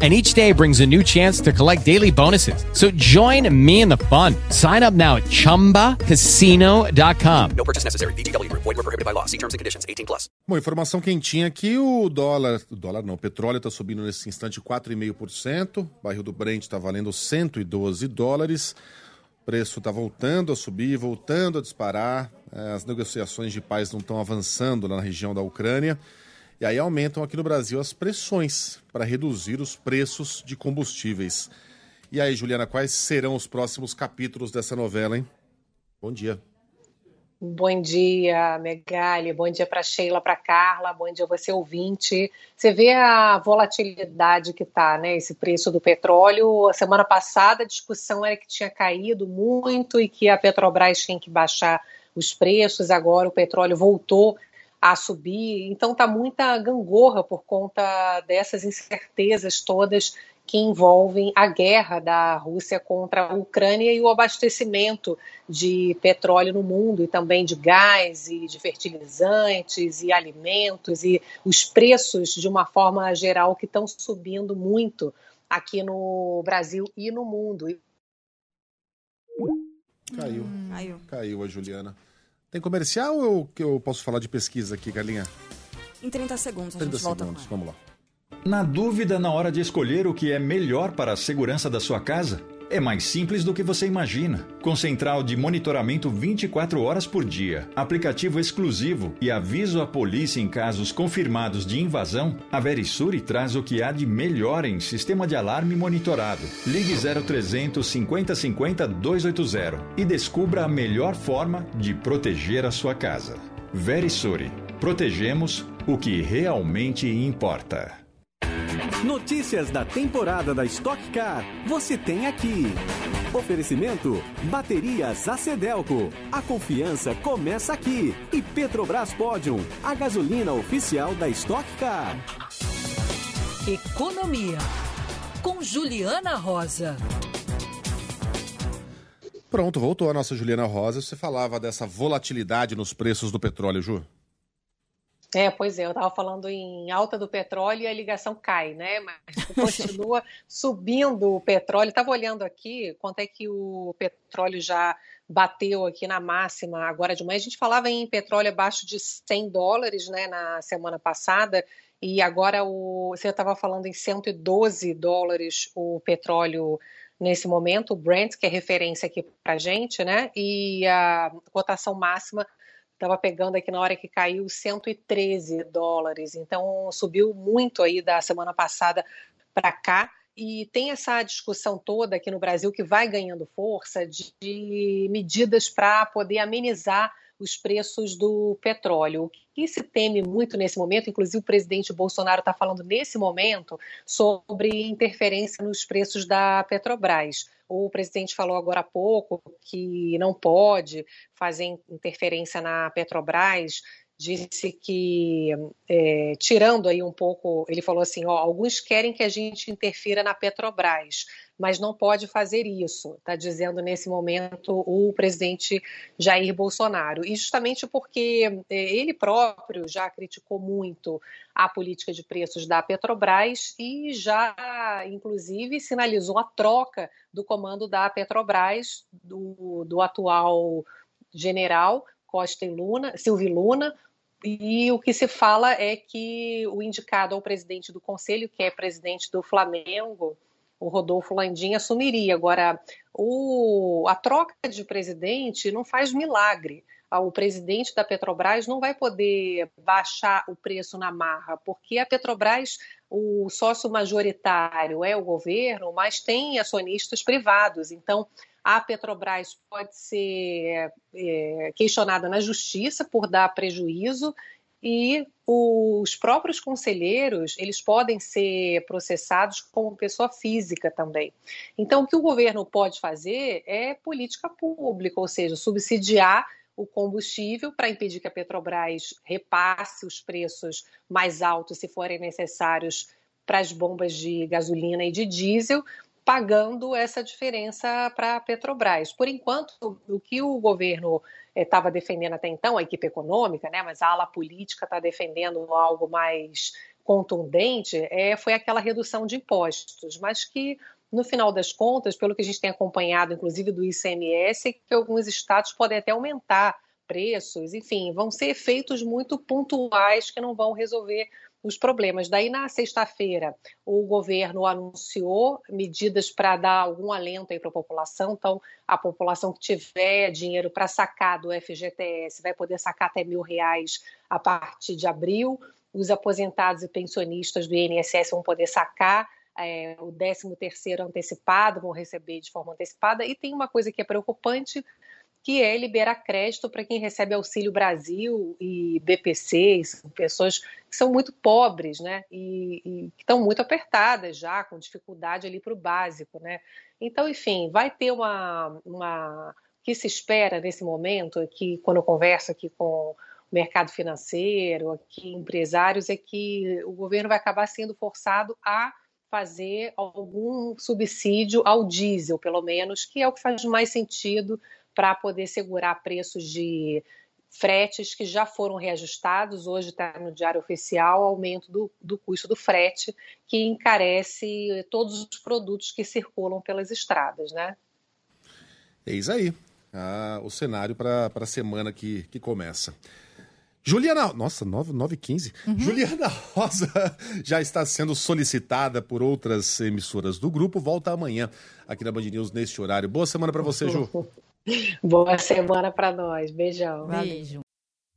And each day brings a new chance to collect daily bonuses. So join me in the fun. Sign up now at chumbacasino.com. No purchase necessary. VGW Group. Void were prohibited by law. See terms and conditions. 18 plus. Bom, informação quentinha aqui, o dólar, o dólar não, o petróleo está subindo nesse instante 4,5%, o barril do Brent está valendo 112 dólares, o preço está voltando a subir, voltando a disparar, eh, as negociações de paz não estão avançando na região da Ucrânia, e aí aumentam aqui no Brasil as pressões para reduzir os preços de combustíveis. E aí, Juliana, quais serão os próximos capítulos dessa novela, hein? Bom dia. Bom dia, Megali. Bom dia para Sheila, para Carla. Bom dia você ouvinte. Você vê a volatilidade que está, né? Esse preço do petróleo. A semana passada a discussão era que tinha caído muito e que a Petrobras tinha que baixar os preços. Agora o petróleo voltou a subir. Então tá muita gangorra por conta dessas incertezas todas que envolvem a guerra da Rússia contra a Ucrânia e o abastecimento de petróleo no mundo e também de gás e de fertilizantes e alimentos e os preços de uma forma geral que estão subindo muito aqui no Brasil e no mundo. Caiu. Caiu. Caiu a Juliana. Tem comercial ou que eu posso falar de pesquisa aqui, Galinha? Em 30 segundos, a 30 gente volta segundos, vamos lá. Na dúvida na hora de escolher o que é melhor para a segurança da sua casa? É mais simples do que você imagina. Com central de monitoramento 24 horas por dia, aplicativo exclusivo e aviso à polícia em casos confirmados de invasão, a Verisure traz o que há de melhor em sistema de alarme monitorado. Ligue 0300 5050 280 e descubra a melhor forma de proteger a sua casa. Verisure. Protegemos o que realmente importa. Notícias da temporada da Stock Car você tem aqui. Oferecimento Baterias Acedelco. A confiança começa aqui. E Petrobras Podium, a gasolina oficial da Stock Car. Economia. Com Juliana Rosa. Pronto, voltou a nossa Juliana Rosa. Você falava dessa volatilidade nos preços do petróleo, Ju? É, pois é, eu estava falando em alta do petróleo e a ligação cai, né? Mas continua subindo o petróleo. Estava olhando aqui quanto é que o petróleo já bateu aqui na máxima agora de manhã. A gente falava em petróleo abaixo de 100 dólares, né, na semana passada, e agora o, você estava falando em 112 dólares o petróleo nesse momento, o Brent, que é referência aqui para a gente, né? E a cotação máxima estava pegando aqui na hora que caiu 113 dólares, então subiu muito aí da semana passada para cá. E tem essa discussão toda aqui no Brasil que vai ganhando força de, medidas para poder amenizar os preços do petróleo. O que se teme muito nesse momento, inclusive o presidente Bolsonaro está falando nesse momento sobre interferência nos preços da Petrobras. O presidente falou agora há pouco que não pode fazer interferência na Petrobras, disse que, é, tirando aí um pouco, ele falou assim: ó, alguns querem que a gente interfira na Petrobras, mas não pode fazer isso, está dizendo nesse momento o presidente Jair Bolsonaro. E justamente porque é, ele próprio já criticou muito a política de preços da Petrobras e já, inclusive, sinalizou a troca do comando da Petrobras, do, do atual general Costa e Luna, Silvio Luna, e o que se fala é que o indicado ao presidente do conselho, que é presidente do Flamengo, o Rodolfo Landim, assumiria. Agora, o, a troca de presidente não faz milagre. Ah, o presidente da Petrobras não vai poder baixar o preço na marra, porque a Petrobras, o sócio majoritário é o governo, mas tem acionistas privados. Então, a Petrobras pode ser é, questionada na justiça por dar prejuízo e os próprios conselheiros eles podem ser processados como pessoa física também. Então, o que o governo pode fazer é política pública, ou seja, subsidiar o combustível para impedir que a Petrobras repasse os preços mais altos, se forem necessários, para as bombas de gasolina e de diesel, pagando essa diferença para a Petrobras. Por enquanto, o que o governo estava eh, defendendo até então, a equipe econômica, né, mas a ala política está defendendo algo mais contundente, é, foi aquela redução de impostos, mas que no final das contas, pelo que a gente tem acompanhado, inclusive do ICMS, que alguns estados podem até aumentar preços, enfim, vão ser efeitos muito pontuais que não vão resolver os problemas. Daí, na sexta-feira, o governo anunciou medidas para dar algum alento para a população. Então, a população que tiver dinheiro para sacar do FGTS vai poder sacar até mil reais a partir de abril. Os aposentados e pensionistas do INSS vão poder sacar é, o 13 terceiro antecipado, vão receber de forma antecipada. E tem uma coisa que é preocupante, que é liberar crédito para quem recebe Auxílio Brasil e BPC, pessoas que são muito pobres, né, e, e que estão muito apertadas já, com dificuldade ali para o básico, né. Então, enfim, vai ter uma, uma que se espera nesse momento, que quando eu converso aqui com o mercado financeiro, aqui empresários, é que o governo vai acabar sendo forçado a fazer algum subsídio ao diesel, pelo menos, que é o que faz mais sentido para poder segurar preços de fretes que já foram reajustados. Hoje está no Diário Oficial o aumento do, do custo do frete, que encarece todos os produtos que circulam pelas estradas, né? Eis aí ah, o cenário para a semana que, que começa. Juliana, nossa, 9, 9 15. Uhum. Juliana Rosa já está sendo solicitada por outras emissoras do grupo. Volta amanhã aqui na Band News neste horário. Boa semana para você, Ju. Boa semana para nós. Beijão. Beijo.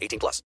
18 plus.